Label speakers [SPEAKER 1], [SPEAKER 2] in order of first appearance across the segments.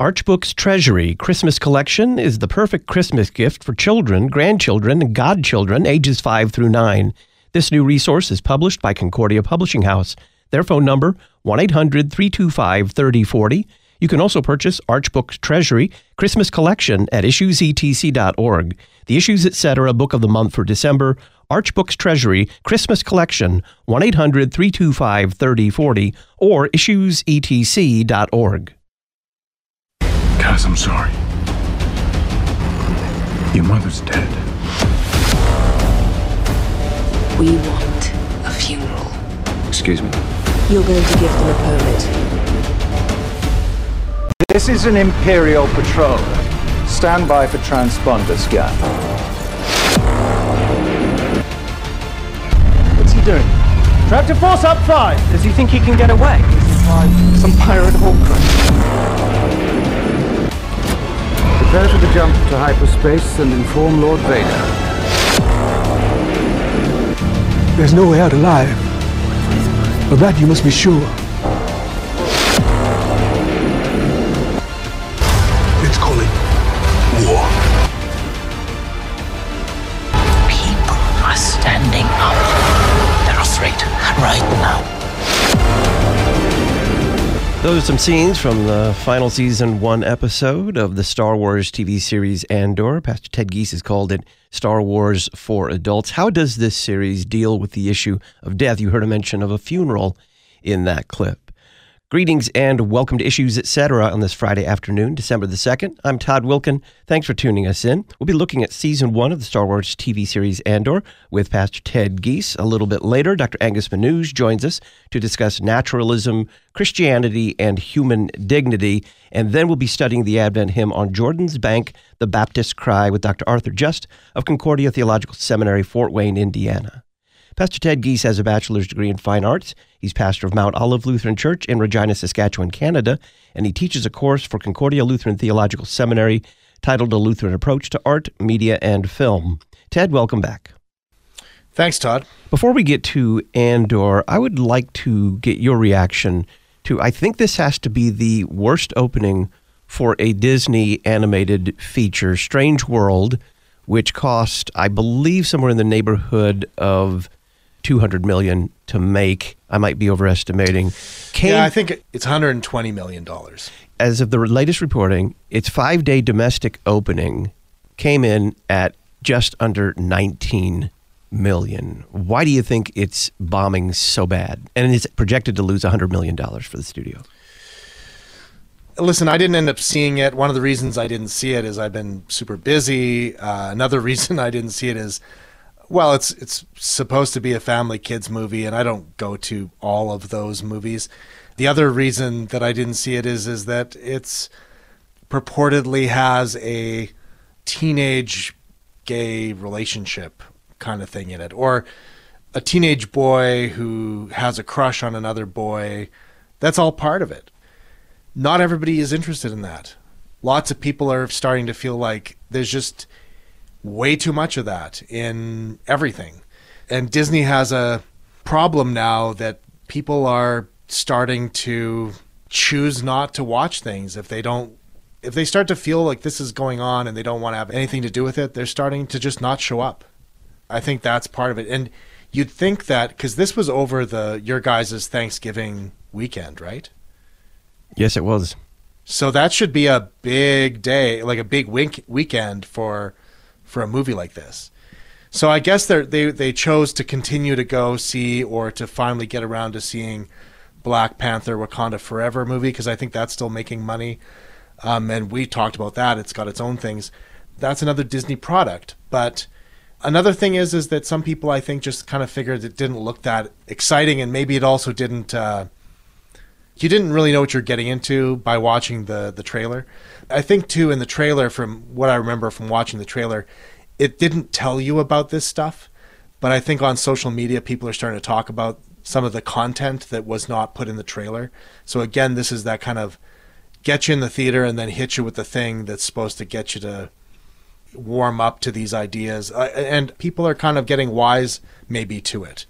[SPEAKER 1] Arch Books Treasury Christmas Collection is the perfect Christmas gift for children, grandchildren, and godchildren ages 5 through 9. This new resource is published by Concordia Publishing House. Their phone number 1-800-325-3040. You can also purchase Arch Books Treasury Christmas Collection at issuesetc.org. The Issues Etc. Book of the Month for December, Arch Books Treasury Christmas Collection 1-800-325-3040 or issuesetc.org.
[SPEAKER 2] Kaz, I'm sorry. Your mother's dead.
[SPEAKER 3] We want a funeral.
[SPEAKER 2] Excuse me.
[SPEAKER 3] You're going to give them a permit.
[SPEAKER 4] This is an Imperial patrol. Stand by for transponder scan.
[SPEAKER 5] What's he doing? Tractor force up five. Does he think he can get away? Some pirate hawk
[SPEAKER 4] Prepare the jump to hyperspace and inform Lord Vader.
[SPEAKER 6] There's no way out alive. Of that you must be sure.
[SPEAKER 1] Those are some scenes from the final season one episode of the Star Wars TV series Andor. Pastor Ted Giese has called it Star Wars for Adults. How does this series deal with the issue of death? You heard a mention of a funeral in that clip. Greetings and welcome to Issues Etc. on this Friday afternoon, December the 2nd. I'm Todd Wilkin. Thanks for tuning us in. We'll be looking at season one of the Star Wars TV series Andor with Pastor Ted Giese. A little bit later, Dr. Angus Menuge joins us to discuss naturalism, Christianity, and human dignity. And then we'll be studying the Advent hymn on Jordan's Bank, the Baptist Cry with Dr. Arthur Just of Concordia Theological Seminary, Fort Wayne, Indiana. Pastor Ted Giese has a bachelor's degree in fine arts. He's pastor of Mount Olive Lutheran Church in Regina, Saskatchewan, Canada, and he teaches a course for Concordia Lutheran Theological Seminary titled A Lutheran Approach to Art, Media, and Film. Ted, welcome back.
[SPEAKER 7] Thanks, Todd.
[SPEAKER 1] Before we get to Andor, I would like to get your reaction to I think this has to be the worst opening for a Disney animated feature, Strange World, which cost, I believe, somewhere in the neighborhood of 200 million to make. I might be overestimating.
[SPEAKER 7] Came, yeah, I think it's 120 million dollars.
[SPEAKER 1] As of the latest reporting, its 5-day domestic opening came in at just under 19 million. Why do you think it's bombing so bad? And it's projected to lose 100 million dollars for the studio.
[SPEAKER 7] Listen, I didn't end up seeing it. One of the reasons I didn't see it is I've been super busy. Uh, another reason I didn't see it is well, it's it's supposed to be a family kids movie, and I don't go to all of those movies. The other reason that I didn't see it is is that it's purportedly has a teenage gay relationship kind of thing in it, or a teenage boy who has a crush on another boy. That's all part of it. Not everybody is interested in that. Lots of people are starting to feel like there's just way too much of that in everything. And Disney has a problem now that people are starting to choose not to watch things if they don't if they start to feel like this is going on and they don't want to have anything to do with it, they're starting to just not show up. I think that's part of it. And you'd think that because this was over the your guys' Thanksgiving weekend, right?
[SPEAKER 1] Yes, it was.
[SPEAKER 7] So that should be a big day, like a big wink weekend for for a movie like this. So I guess they they chose to continue to go see or to finally get around to seeing Black Panther: Wakanda Forever movie because I think that's still making money. Um, and we talked about that; it's got its own things. That's another Disney product. But another thing is is that some people I think just kind of figured it didn't look that exciting, and maybe it also didn't. Uh, you didn't really know what you're getting into by watching the the trailer. I think too in the trailer, from what I remember from watching the trailer, it didn't tell you about this stuff, but I think on social media people are starting to talk about some of the content that was not put in the trailer. So again, this is that kind of get you in the theater and then hit you with the thing that's supposed to get you to warm up to these ideas. And people are kind of getting wise maybe to it.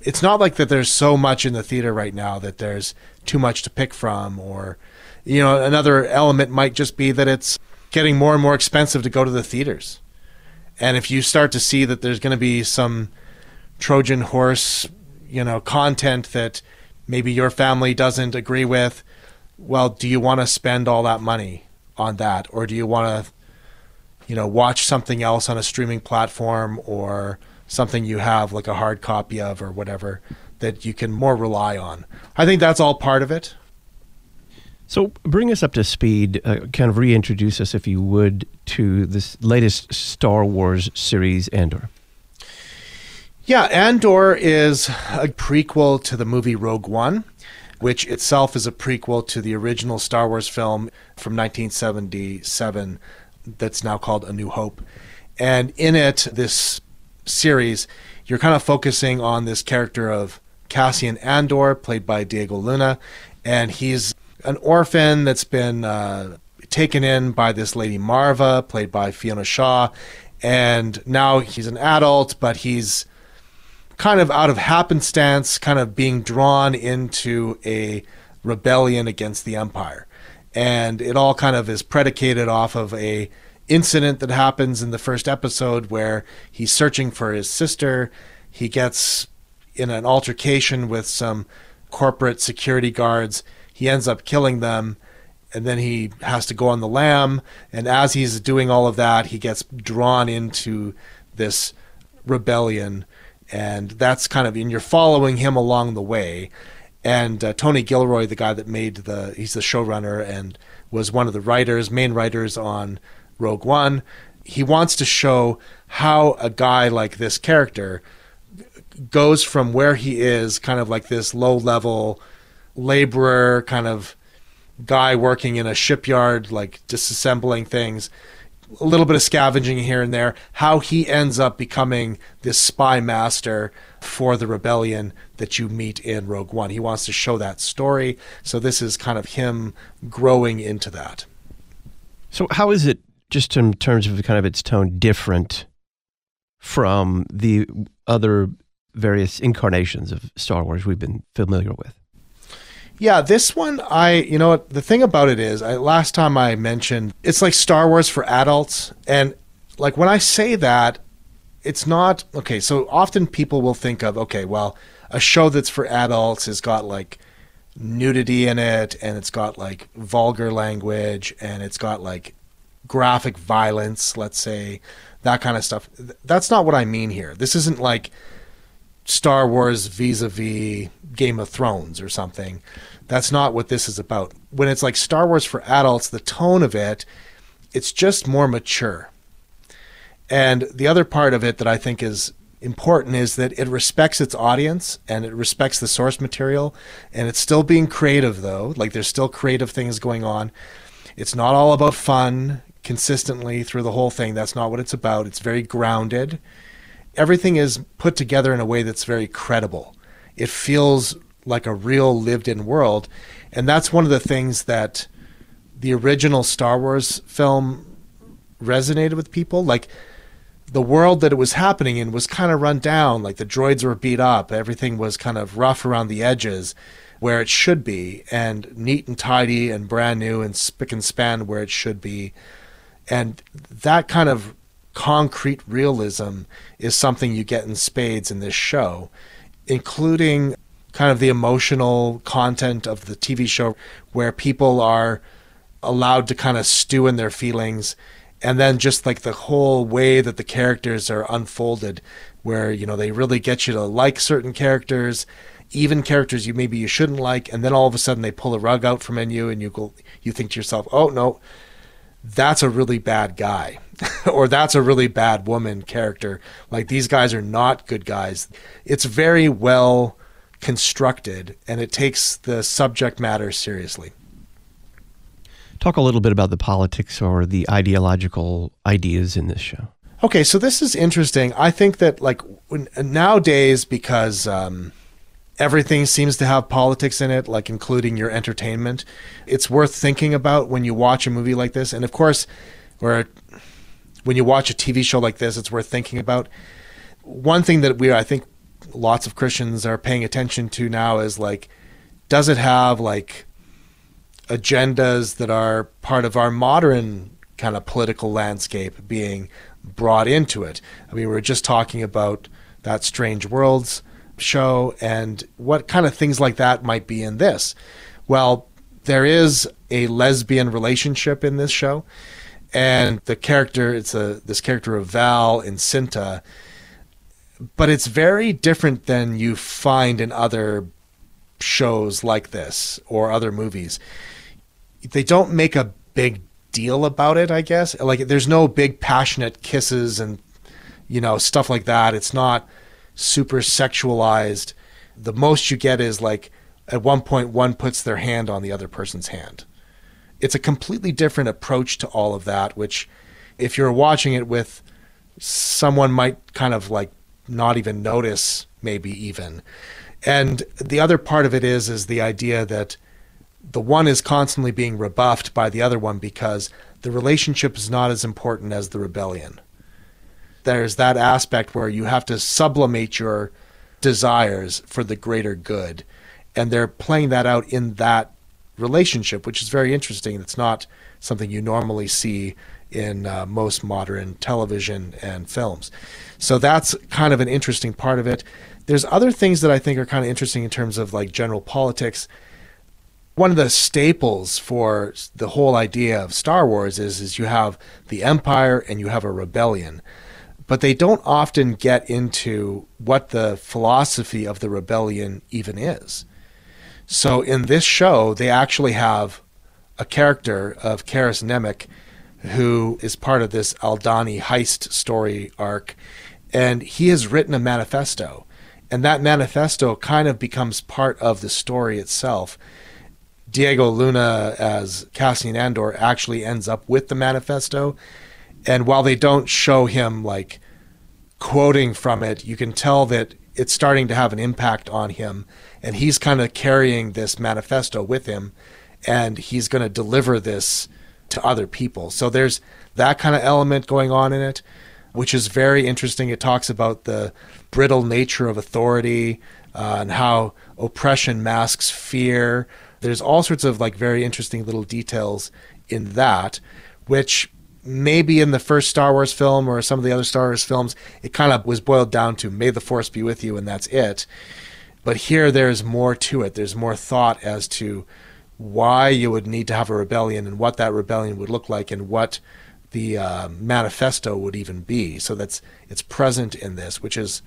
[SPEAKER 7] It's not like that there's so much in the theater right now that there's too much to pick from or You know, another element might just be that it's getting more and more expensive to go to the theaters. And if you start to see that there's going to be some Trojan horse, you know, content that maybe your family doesn't agree with, well, do you want to spend all that money on that or do you want to you know, watch something else on a streaming platform or something you have like a hard copy of or whatever that you can more rely on. I think that's all part of it.
[SPEAKER 1] So bring us up to speed, uh, kind of reintroduce us, if you would, to this latest Star Wars series, Andor.
[SPEAKER 7] Yeah, Andor is a prequel to the movie Rogue One, which itself is a prequel to the original Star Wars film from 1977 that's now called A New Hope. And in it, this series, you're kind of focusing on this character of Cassian Andor, played by Diego Luna, and he's an orphan that's been uh, taken in by this lady Marva, played by Fiona Shaw, and now he's an adult, but he's kind of out of happenstance, kind of being drawn into a rebellion against the Empire and it all kind of is predicated off of a incident that happens in the first episode where he's searching for his sister. He gets in an altercation with some corporate security guards. He ends up killing them, and then he has to go on the lam. And as he's doing all of that, he gets drawn into this rebellion. And that's kind of, and you're following him along the way and uh, Tony Gilroy, the guy that made the, he's the showrunner and was one of the writers, main writers on Rogue One. He wants to show how a guy like this character goes from where he is, kind of like this low level laborer, kind of guy working in a shipyard, like disassembling things, a little bit of scavenging here and there, how he ends up becoming this spy master for the rebellion that you meet in Rogue One. He wants to show that story. So this is kind of him growing into that.
[SPEAKER 1] So how is it just in terms of kind of its tone different from the other various incarnations of Star Wars we've been familiar with?
[SPEAKER 7] Yeah, this one, I, you know what, the thing about it is, I, last time I mentioned, it's like Star Wars for adults. And like when I say that, it's not, okay, so often people will think of, okay, well, a show that's for adults has got like nudity in it and it's got like vulgar language and it's got like graphic violence, let's say, that kind of stuff. That's not what I mean here. This isn't like Star Wars vis a vis Game of Thrones or something. That's not what this is about. When it's like Star Wars for adults, the tone of it, it's just more mature. And the other part of it that I think is important is that it respects its audience and it respects the source material and it's still being creative though like there's still creative things going on it's not all about fun consistently through the whole thing that's not what it's about it's very grounded everything is put together in a way that's very credible. It feels like a real lived in world. And that's one of the things that the original Star Wars film resonated with people. Like the world that it was happening in was kind of run down. Like the droids were beat up, everything was kind of rough around the edges where it should be, and neat and tidy and brand new and spick and span where it should be. And that kind of concrete realism is something you get in spades in this show, including kind of the emotional content of the TV show where people are allowed to kind of stew in their feelings and then just like the whole way that the characters are unfolded where you know they really get you to like certain characters even characters you maybe you shouldn't like and then all of a sudden they pull a rug out from you and you go you think to yourself oh no that's a really bad guy or that's a really bad woman character. Like these guys are not good guys. It's very well constructed and it takes the subject matter seriously.
[SPEAKER 1] Talk a little bit about the politics or the ideological ideas in this show.
[SPEAKER 7] Okay, so this is interesting. I think that like when, nowadays because um, everything seems to have politics in it, like including your entertainment. It's worth thinking about when you watch a movie like this. And of course, or when you watch a TV show like this, it's worth thinking about. One thing that we, I think, lots of Christians are paying attention to now is like, does it have like agendas that are part of our modern kind of political landscape being brought into it. I mean, we were just talking about that Strange Worlds show and what kind of things like that might be in this. Well, there is a lesbian relationship in this show, and the character it's a this character of Vel and Cinta, but it's very different than you find in other shows like this or other movies. They don't make a big deal about it, I guess. Like there's no big passionate kisses and you know stuff like that. It's not super sexualized. The most you get is like at one point one puts their hand on the other person's hand. It's a completely different approach to all of that, which if you're watching it with someone might kind of like not even notice maybe even. And the other part of it is is the idea that the one is constantly being rebuffed by the other one because the relationship is not as important as the rebellion. There's that aspect where you have to sublimate your desires for the greater good. And they're playing that out in that relationship, which is very interesting. It's not something you normally see in uh, most modern television and films. So that's kind of an interesting part of it. There's other things that I think are kind of interesting in terms of like general politics. One of the staples for the whole idea of Star Wars is is you have the Empire and you have a rebellion. But they don't often get into what the philosophy of the rebellion even is. So in this show, they actually have a character of Karis Nemik who is part of this Aldhani heist story arc, and he has written a manifesto. And that manifesto kind of becomes part of the story itself. Diego Luna as Cassian Andor actually ends up with the manifesto. And while they don't show him like quoting from it, you can tell that it's starting to have an impact on him. And he's kind of carrying this manifesto with him. And he's going to deliver this to other people. So there's that kind of element going on in it, which is very interesting. It talks about the brittle nature of authority uh, and how oppression masks fear. There's all sorts of like very interesting little details in that, which maybe in the first Star Wars film or some of the other Star Wars films, it kind of was boiled down to may the force be with you and that's it. But here there's more to it. There's more thought as to why you would need to have a rebellion and what that rebellion would look like and what the uh, manifesto would even be. So that's it's present in this, which is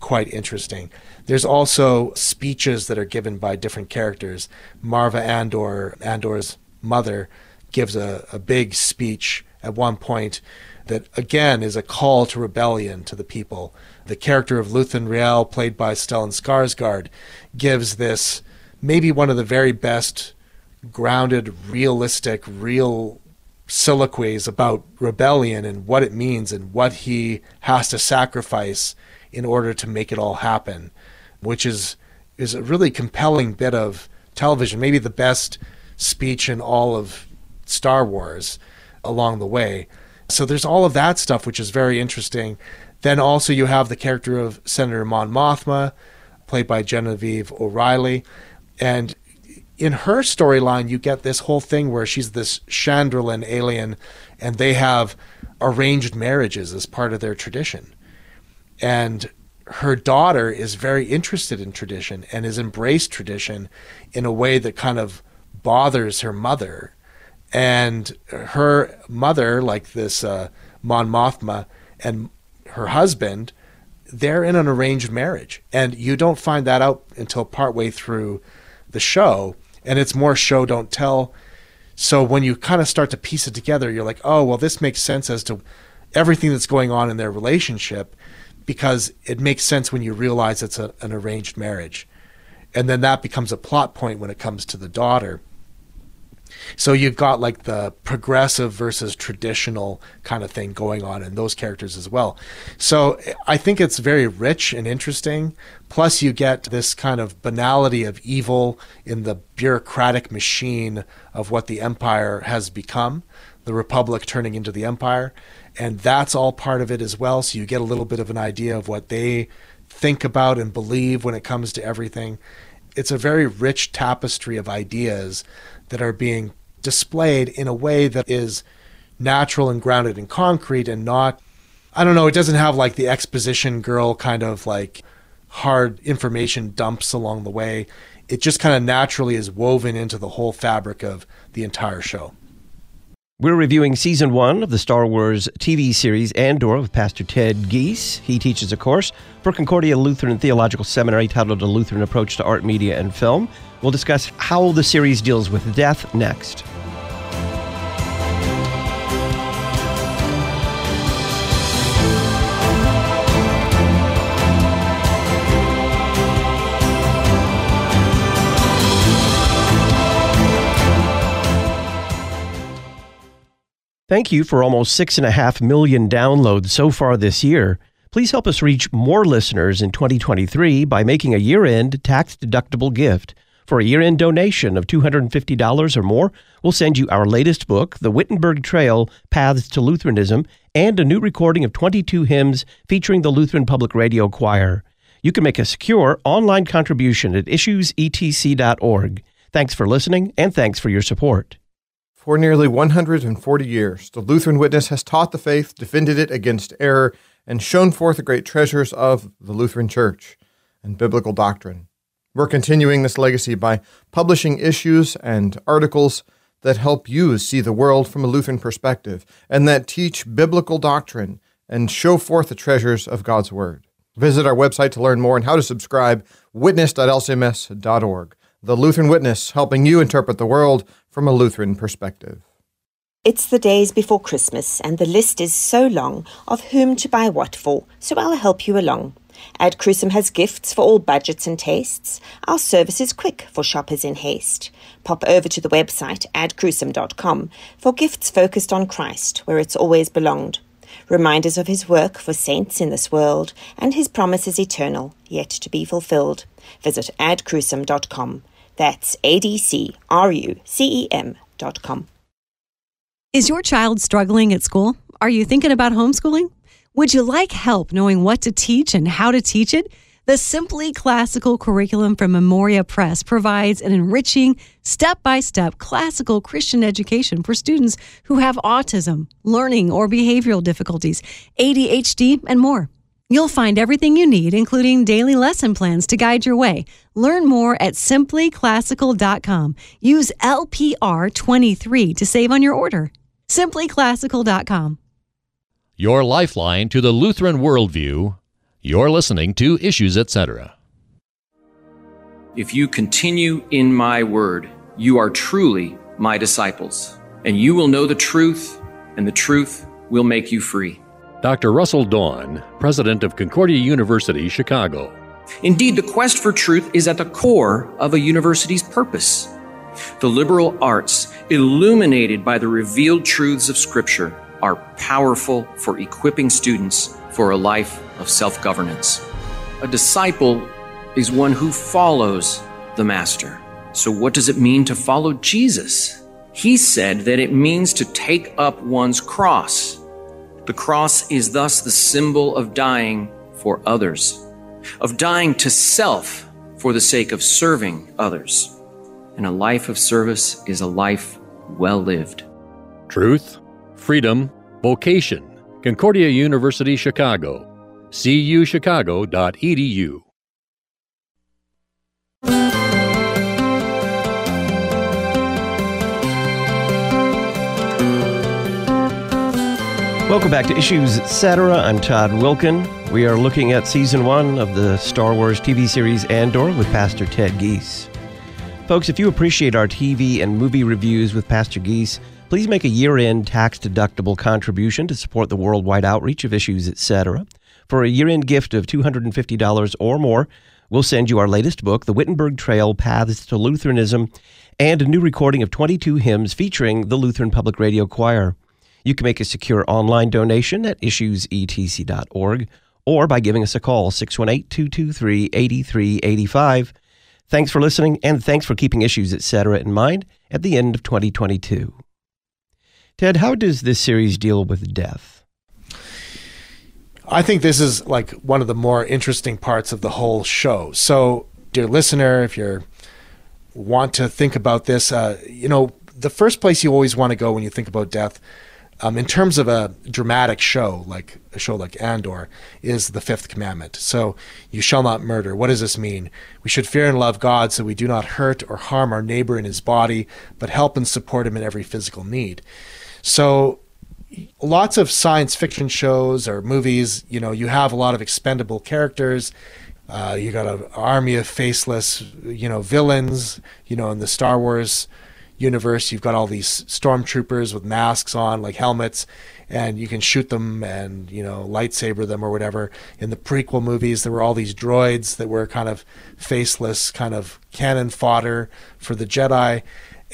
[SPEAKER 7] quite interesting. There's also speeches that are given by different characters. Marva Andor, Andor's mother, gives a, a big speech at one point that again is a call to rebellion to the people. The character of Luthen Rael, played by Stellan Skarsgård, gives this maybe one of the very best grounded, realistic, real soliloquies about rebellion and what it means and what he has to sacrifice in order to make it all happen, which is is a really compelling bit of television, maybe the best speech in all of Star Wars along the way. So there's all of that stuff which is very interesting. Then also you have the character of Senator Mon Mothma, played by Genevieve O'Reilly, and in her storyline, you get this whole thing where she's this Chandrilan alien, and they have arranged marriages as part of their tradition. And her daughter is very interested in tradition and has embraced tradition in a way that kind of bothers her mother. And her mother, like this uh, Mon Mothma, and her husband, they're in an arranged marriage. And you don't find that out until partway through the show and it's more show don't tell. So when you kind of start to piece it together, you're like, oh, well, this makes sense as to everything that's going on in their relationship because it makes sense when you realize it's a, an arranged marriage. And then that becomes a plot point when it comes to the daughter. So you've got like the progressive versus traditional kind of thing going on in those characters as well. So I think it's very rich and interesting. Plus, you get this kind of banality of evil in the bureaucratic machine of what the empire has become, the republic turning into the empire. And that's all part of it as well. So you get a little bit of an idea of what they think about and believe when it comes to everything. it's a very rich tapestry of ideas that are being displayed in a way that is natural and grounded in concrete and not I don't know, it doesn't have like the exposition girl kind of like hard information dumps along the way. It just kind of naturally is woven into the whole fabric of the entire show.
[SPEAKER 1] We're reviewing season one of the Star Wars TV series Andor with Pastor Ted Giese. He teaches a course for Concordia Lutheran Theological Seminary titled A Lutheran Approach to Art, Media, and Film. We'll discuss how the series deals with death next. Thank you for almost six and a half million downloads so far this year. Please help us reach more listeners in 2023 by making a year end tax deductible gift. For a year end donation of $250 or more, we'll send you our latest book, The Wittenberg Trail Paths to Lutheranism, and a new recording of 22 hymns featuring the Lutheran Public Radio Choir. You can make a secure online contribution at issuesetc.org. Thanks for listening, and thanks for your support.
[SPEAKER 8] For nearly 140 years, the Lutheran Witness has taught the faith, defended it against error, and shown forth the great treasures of the Lutheran Church and biblical doctrine. We're continuing this legacy by publishing issues and articles that help you see the world from a Lutheran perspective and that teach biblical doctrine and show forth the treasures of God's Word. Visit our website to learn more and how to subscribe, witness.lcms.org. The Lutheran Witness, helping you interpret the world from a Lutheran perspective.
[SPEAKER 9] It's the days before Christmas, and the list is so long of whom to buy what for, so I'll help you along. Ad Crucem has gifts for all budgets and tastes. Our service is quick for shoppers in haste. Pop over to the website adcrucem.com for gifts focused on Christ, where it's always belonged. Reminders of his work for saints in this world and his promises eternal, yet to be fulfilled. Visit adcrucem.com. That's A D C R U C E M dot com.
[SPEAKER 10] Is your child struggling at school? Are you thinking about homeschooling? Would you like help knowing what to teach and how to teach it? The Simply Classical curriculum from Memoria Press provides an enriching, step by step classical Christian education for students who have autism, learning or behavioral difficulties, ADHD, and more. You'll find everything you need, including daily lesson plans to guide your way. Learn more at simplyclassical.com. Use LPR23 to save on your order. Simplyclassical.com.
[SPEAKER 11] Your lifeline to the Lutheran worldview. You're listening to Issues Etc.
[SPEAKER 12] If you continue in my word, you are truly my disciples, and you will know the truth, and the truth will make you free.
[SPEAKER 11] Dr. Russell Dawn, president of Concordia University, Chicago.
[SPEAKER 12] Indeed, the quest for truth is at the core of a university's purpose. The liberal arts, illuminated by the revealed truths of Scripture, are powerful for equipping students for a life of self governance. A disciple is one who follows the Master. So, what does it mean to follow Jesus? He said that it means to take up one's cross. The cross is thus the symbol of dying for others, of dying to self for the sake of serving others. And a life of service is a life well lived.
[SPEAKER 11] Truth, freedom, vocation. Concordia University, Chicago. cuchicago.edu.
[SPEAKER 1] Welcome back to Issues Etc. I'm Todd Wilkin. We are looking at season one of the Star Wars TV series Andor with Pastor Ted Giese. Folks, if you appreciate our TV and movie reviews with Pastor Giese, please make a year end tax deductible contribution to support the worldwide outreach of Issues Etc. For a year end gift of $250 or more, we'll send you our latest book, The Wittenberg Trail Paths to Lutheranism, and a new recording of 22 hymns featuring the Lutheran Public Radio Choir. You can make a secure online donation at issuesetc.org or by giving us a call, 618 223 8385. Thanks for listening, and thanks for keeping issues, etc., in mind at the end of 2022. Ted, how does this series deal with death?
[SPEAKER 7] I think this is like one of the more interesting parts of the whole show. So, dear listener, if you want to think about this, uh, you know, the first place you always want to go when you think about death, um, in terms of a dramatic show, like a show like Andor, is the fifth commandment. So, you shall not murder. What does this mean? We should fear and love God so we do not hurt or harm our neighbor in his body, but help and support him in every physical need. So, lots of science fiction shows or movies, you know, you have a lot of expendable characters. Uh, you got an army of faceless, you know, villains. You know, in the Star Wars universe, you've got all these stormtroopers with masks on, like helmets, and you can shoot them and you know lightsaber them or whatever. In the prequel movies, there were all these droids that were kind of faceless, kind of cannon fodder for the Jedi,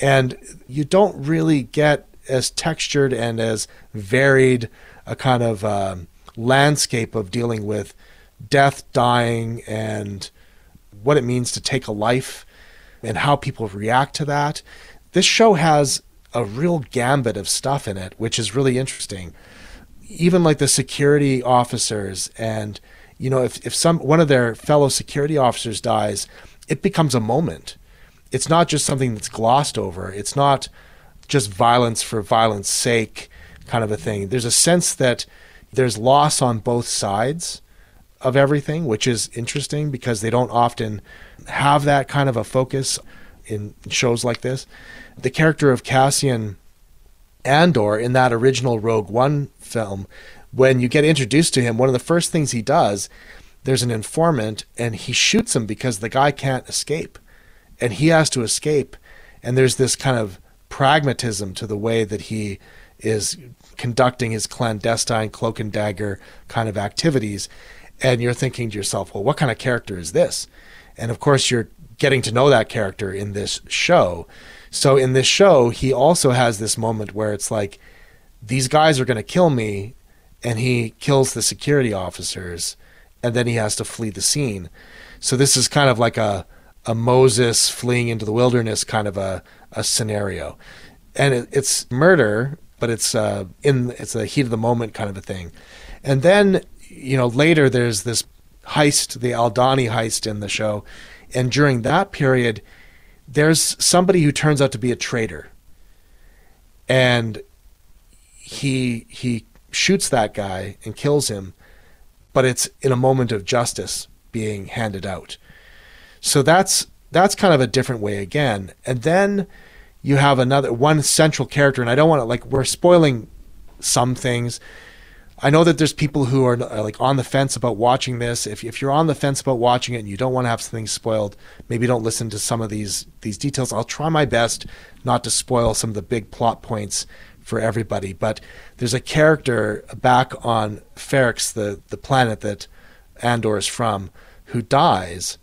[SPEAKER 7] and you don't really get as textured and as varied a kind of um, landscape of dealing with death, dying, and what it means to take a life and how people react to that. This show has a real gambit of stuff in it, which is really interesting. Even like the security officers, and you know, if, if some one of their fellow security officers dies, it becomes a moment. It's not just something that's glossed over. It's not just violence for violence sake kind of a thing. There's a sense that there's loss on both sides of everything, which is interesting because they don't often have that kind of a focus in shows like this. The character of Cassian Andor in that original Rogue One film, when you get introduced to him, one of the first things he does, there's an informant and he shoots him because the guy can't escape. And he has to escape. And there's this kind of pragmatism to the way that he is conducting his clandestine cloak and dagger kind of activities. And you're thinking to yourself, well, what kind of character is this? And of course, you're getting to know that character in this show. So in this show, he also has this moment where it's like, these guys are going to kill me. And he kills the security officers. And then he has to flee the scene. So this is kind of like a, a Moses fleeing into the wilderness kind of a, a scenario. And it, it's murder, but it's uh, in it's a heat of the moment kind of a thing. And then you know later there's this heist, the Aldhani heist in the show, and during that period, there's somebody who turns out to be a traitor, and he he shoots that guy and kills him, but it's in a moment of justice being handed out. So that's that's kind of a different way again. And then you have another one central character, and I don't want to like we're spoiling some things. I know that there's people who are uh, like on the fence about watching this. If if you're on the fence about watching it and you don't want to have things spoiled, maybe don't listen to some of these these details. I'll try my best not to spoil some of the big plot points for everybody. But there's a character back on Ferrix, the the planet that Andor is from, who dies,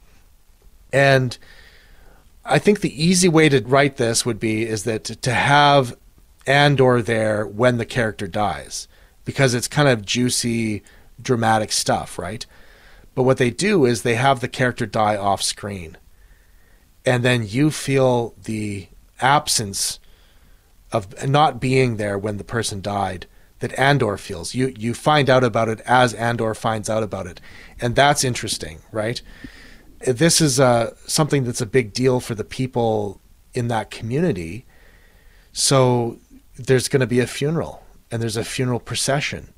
[SPEAKER 7] and I think the easy way to write this would be is that to have Andor there when the character dies because it's kind of juicy, dramatic stuff, right? But what they do is they have the character die off screen. And then you feel the absence of not being there when the person died that Andor feels. You you find out about it as Andor finds out about it. And that's interesting, right? this is uh, something that's a big deal for the people in that community. So there's going to be a funeral, and there's a funeral procession,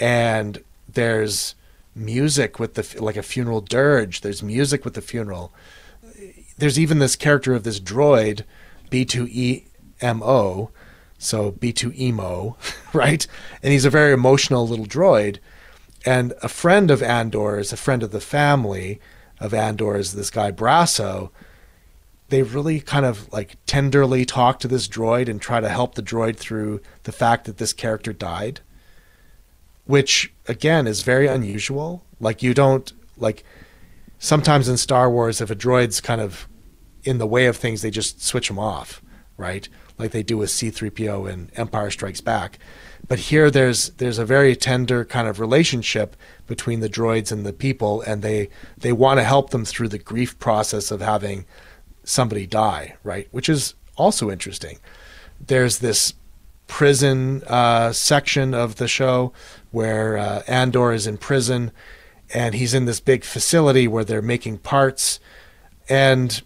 [SPEAKER 7] and there's music with the like a funeral dirge. There's music with the funeral. There's even this character of this droid, B2EMO, so B2EMO, right? And he's a very emotional little droid. And a friend of Andor is a friend of the family of Andor is this guy Brasso. They really kind of like tenderly talk to this droid and try to help the droid through the fact that this character died, which again is very unusual. Like you don't like sometimes in Star Wars if a droid's kind of in the way of things they just switch them off, right? Like they do with C3PO in Empire Strikes Back. But here there's there's a very tender kind of relationship between the droids and the people, and they they want to help them through the grief process of having somebody die, right? Which is also interesting. There's this prison uh, section of the show where uh, Andor is in prison, and he's in this big facility where they're making parts And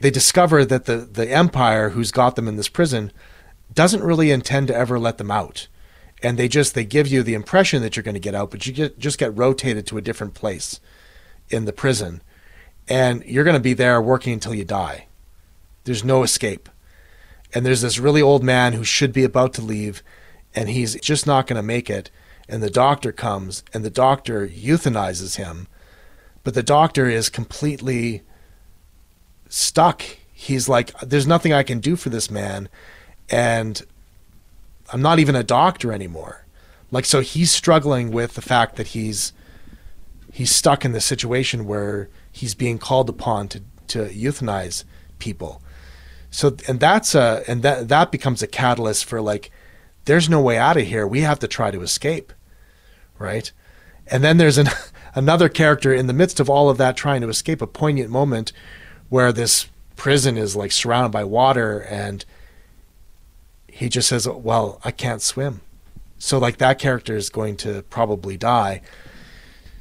[SPEAKER 7] they discover that the, the Empire, who's got them in this prison, doesn't really intend to ever let them out. And they just they give you the impression that you're going to get out, but you get just get rotated to a different place in the prison. And you're going to be there working until you die. There's no escape. And there's this really old man who should be about to leave, and he's just not going to make it. And the doctor comes, and the doctor euthanizes him. But the doctor is completely stuck. He's like, there's nothing I can do for this man. And I'm not even a doctor anymore. Like, so he's struggling with the fact that he's he's stuck in the situation where he's being called upon to, to euthanize people. So, and that's a, and that, that becomes a catalyst for like, there's no way out of here. We have to try to escape. Right. And then there's an, another character in the midst of all of that trying to escape a poignant moment where this prison is like surrounded by water and he just says, "Well, I can't swim." So like that character is going to probably die.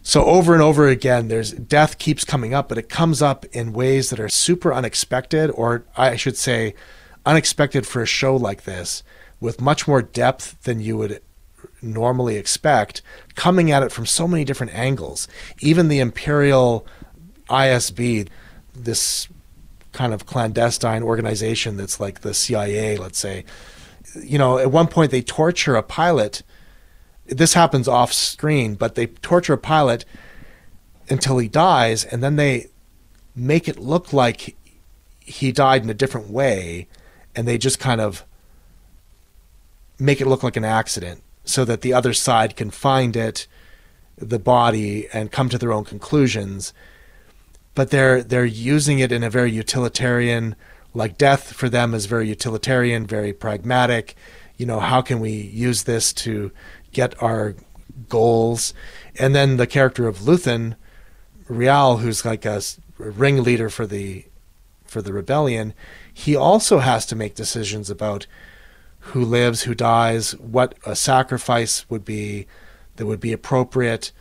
[SPEAKER 7] So over and over again there's death keeps coming up, but it comes up in ways that are super unexpected or I should say unexpected for a show like this with much more depth than you would normally expect, coming at it from so many different angles. Even the Imperial ISB, this kind of clandestine organization that's like the CIA, let's say. You know, at one point they torture a pilot. This happens off screen, but they torture a pilot until he dies, and then they make it look like he died in a different way, and they just kind of make it look like an accident so that the other side can find it, the body, and come to their own conclusions. But they're they're using it in a very utilitarian like death for them is very utilitarian very pragmatic. You know how can we use this to get our goals and then the character of Luthen Rael, who's like a ringleader for the for the rebellion he also has to make decisions about who lives who dies what a sacrifice would be that would be appropriate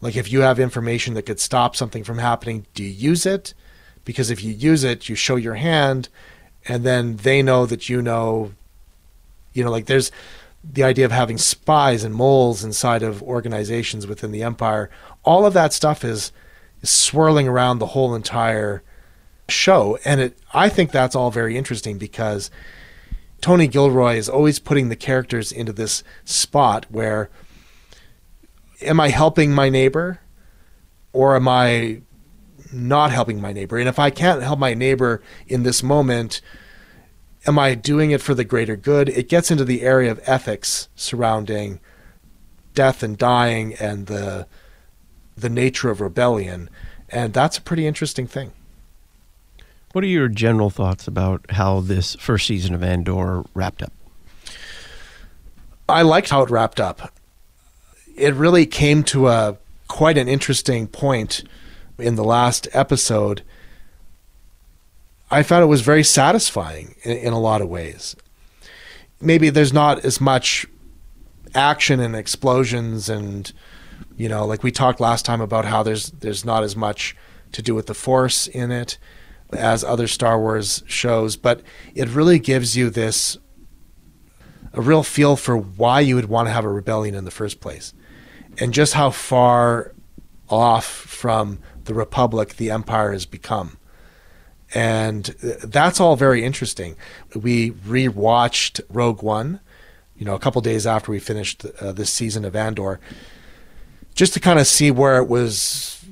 [SPEAKER 7] like if you have information that could stop something from happening, do you use it? Because if you use it, you show your hand and then they know that you know you know like there's the idea of having spies and moles inside of organizations within the empire. All of that stuff is, is swirling around the whole entire show and it I think that's all very interesting because Tony Gilroy is always putting the characters into this spot where am I helping my neighbor or am I not helping my neighbor? And if I can't help my neighbor in this moment, am I doing it for the greater good? It gets into the area of ethics surrounding death and dying and the the nature of rebellion, and that's a pretty interesting thing.
[SPEAKER 1] What are your general thoughts about how this first season of Andor wrapped up?
[SPEAKER 7] I liked how it wrapped up it really came to a quite an interesting point in the last episode. I found it was very satisfying in, in a lot of ways. Maybe there's not as much action and explosions and you know like we talked last time about how there's there's not as much to do with the force in it as other Star Wars shows but it really gives you this a real feel for why you would want to have a rebellion in the first place and just how far off from the republic the empire has become. And that's all very interesting. We rewatched Rogue One, you know, a couple days after we finished uh, this season of Andor, just to kind of see where it was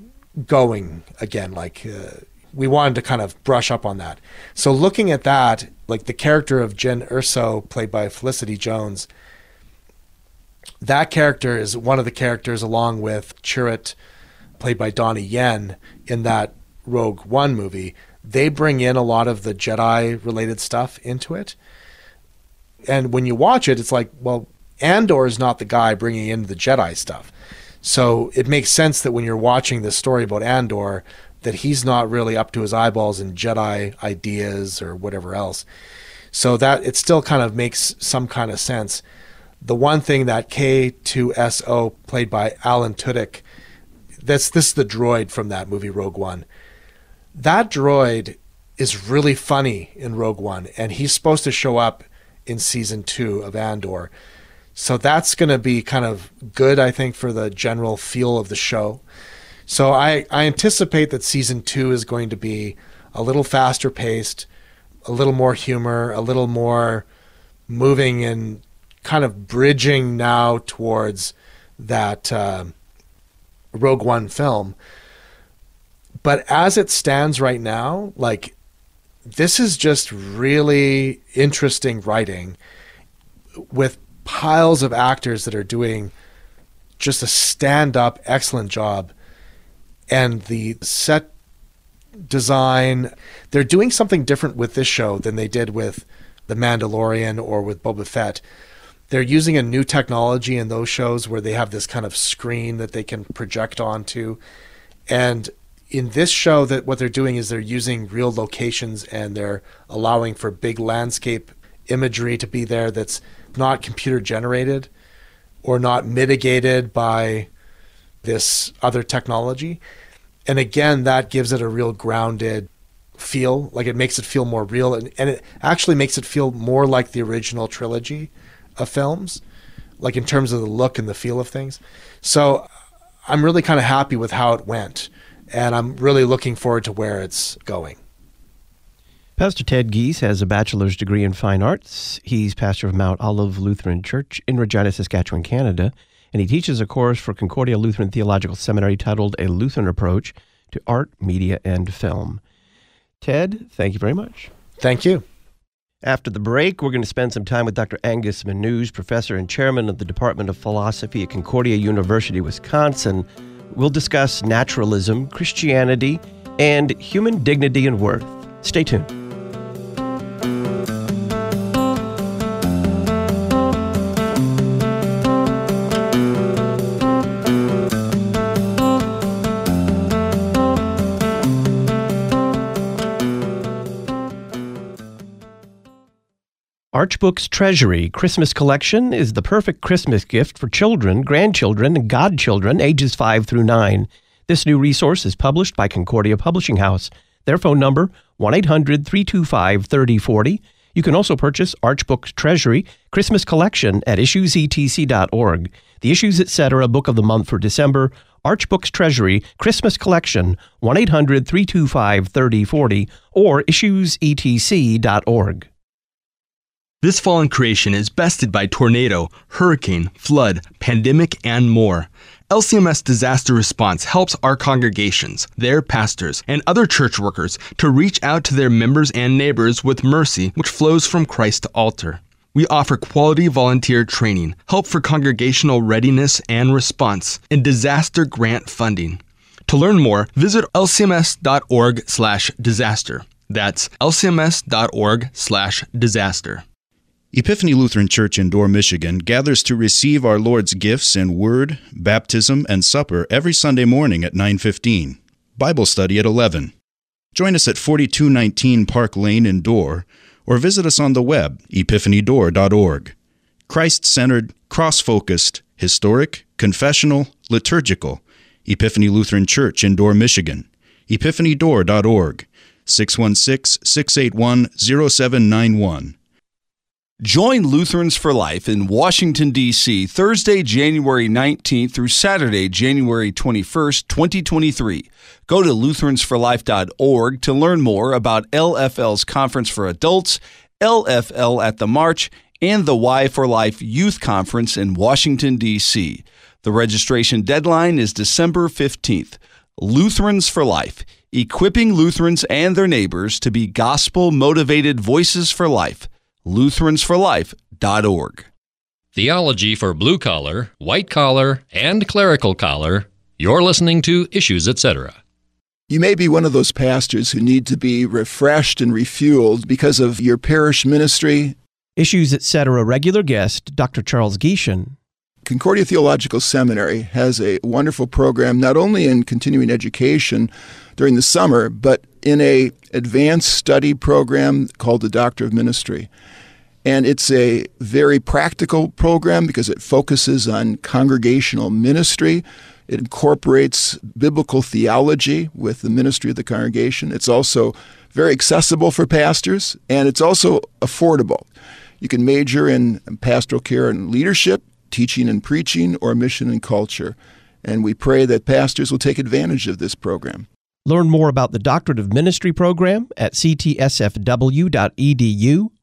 [SPEAKER 7] going again. Like, uh, we wanted to kind of brush up on that. So, looking at that, like the character of Jyn Erso, played by Felicity Jones, that character is one of the characters along with Chirrut, played by Donnie Yen in that Rogue One movie. They bring in a lot of the Jedi related stuff into it. And when you watch it, it's like, well, Andor is not the guy bringing in the Jedi stuff. So it makes sense that when you're watching this story about Andor, that he's not really up to his eyeballs in Jedi ideas or whatever else. So that it still kind of makes some kind of sense the one thing that K2SO, played by Alan Tudyk, that's this is the droid from that movie Rogue One. That droid is really funny in Rogue One, and he's supposed to show up in season two of Andor. So that's going to be kind of good, I think, for the general feel of the show. So I, I anticipate that season two is going to be a little faster paced, a little more humor, a little more moving and kind of bridging now towards that uh, Rogue One film. But as it stands right now, like this is just really interesting writing with piles of actors that are doing just a stand up excellent job. And the set design they're doing something different with this show than they did with the Mandalorian or with Boba Fett. They're using a new technology in those shows where they have this kind of screen that they can project onto. And in this show that what they're doing is they're using real locations and they're allowing for big landscape imagery to be there that's not computer generated or not mitigated by this other technology. And again, that gives it a real grounded feel. Like it makes it feel more real and, and it actually makes it feel more like the original trilogy of films, like in terms of the look and the feel of things. So I'm really kind of happy with how it went. And I'm really looking forward to where it's going.
[SPEAKER 1] Pastor Ted Giese has a bachelor's degree in fine arts. He's pastor of Mount Olive Lutheran Church in Regina, Saskatchewan, Canada, and he teaches a course for Concordia Lutheran Theological Seminary titled A Lutheran Approach to Art, Media, and Film. Ted, thank you very much.
[SPEAKER 7] Thank you.
[SPEAKER 1] After the break, we're going to spend some time with Dr. Angus Menuge, professor and chairman of the Department of Philosophy at Concordia University, Wisconsin. We'll discuss naturalism, Christianity, and human dignity and worth. Stay tuned. Arch Books Treasury Christmas Collection is the perfect Christmas gift for children, grandchildren, and godchildren ages 5 through 9. This new resource is published by Concordia Publishing House. Their phone number 1-800-325-3040. You can also purchase Arch Books Treasury Christmas Collection at issuesetc.org. The Issues Etc. Book of the Month for December, Arch Books Treasury Christmas Collection 1-800-325-3040 or issuesetc.org.
[SPEAKER 13] This fallen creation is bested by tornado, hurricane, flood, pandemic, and more. LCMS Disaster Response helps our congregations, their pastors, and other church workers to reach out to their members and neighbors with mercy which flows from Christ to altar. We offer quality volunteer training, help for congregational readiness and response, and disaster grant funding. To learn more, visit lcms.org/disaster. That's lcms.org/disaster.
[SPEAKER 14] Epiphany Lutheran Church in Dorr, Michigan gathers to receive our Lord's gifts in word, baptism, and supper every Sunday morning at 9:15. Bible study at 11. Join us at 4219 Park Lane in Dorr or visit us on the web epiphanydorr.org. Christ-centered, cross-focused, historic, confessional, liturgical. Epiphany Lutheran Church in Dorr, Michigan. epiphanydorr.org. 616-681-0791.
[SPEAKER 15] Join Lutherans for Life in Washington, D.C., Thursday, January 19th through Saturday, January 21st, 2023. Go to lutheransforlife.org to learn more about LFL's Conference for Adults, LFL at the March, and the Y for Life Youth Conference in Washington, D.C. The registration deadline is December 15th. Lutherans for Life, equipping Lutherans and their neighbors to be gospel motivated voices for life lutheransforlife.org.
[SPEAKER 11] Theology for blue collar, white collar, and clerical collar. You're listening to Issues, etc.
[SPEAKER 16] You may be one of those pastors who need to be refreshed and refueled because of your parish ministry.
[SPEAKER 1] Issues, etc. regular guest, Dr. Charles Gieschen.
[SPEAKER 16] Concordia Theological Seminary has a wonderful program not only in continuing education during the summer, but in a advanced study program called the Doctor of Ministry. And it's a very practical program because it focuses on congregational ministry, It incorporates biblical theology with the ministry of the congregation. It's also very accessible for pastors, and it's also affordable. You can major in pastoral care and leadership, teaching and preaching, or mission and culture. And we pray that pastors will take advantage of this program.
[SPEAKER 1] Learn more about the Doctorate of Ministry program at ctsfw.edu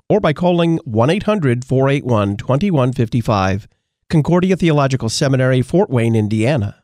[SPEAKER 1] or by calling 1 800 481 2155, Concordia Theological Seminary, Fort Wayne, Indiana.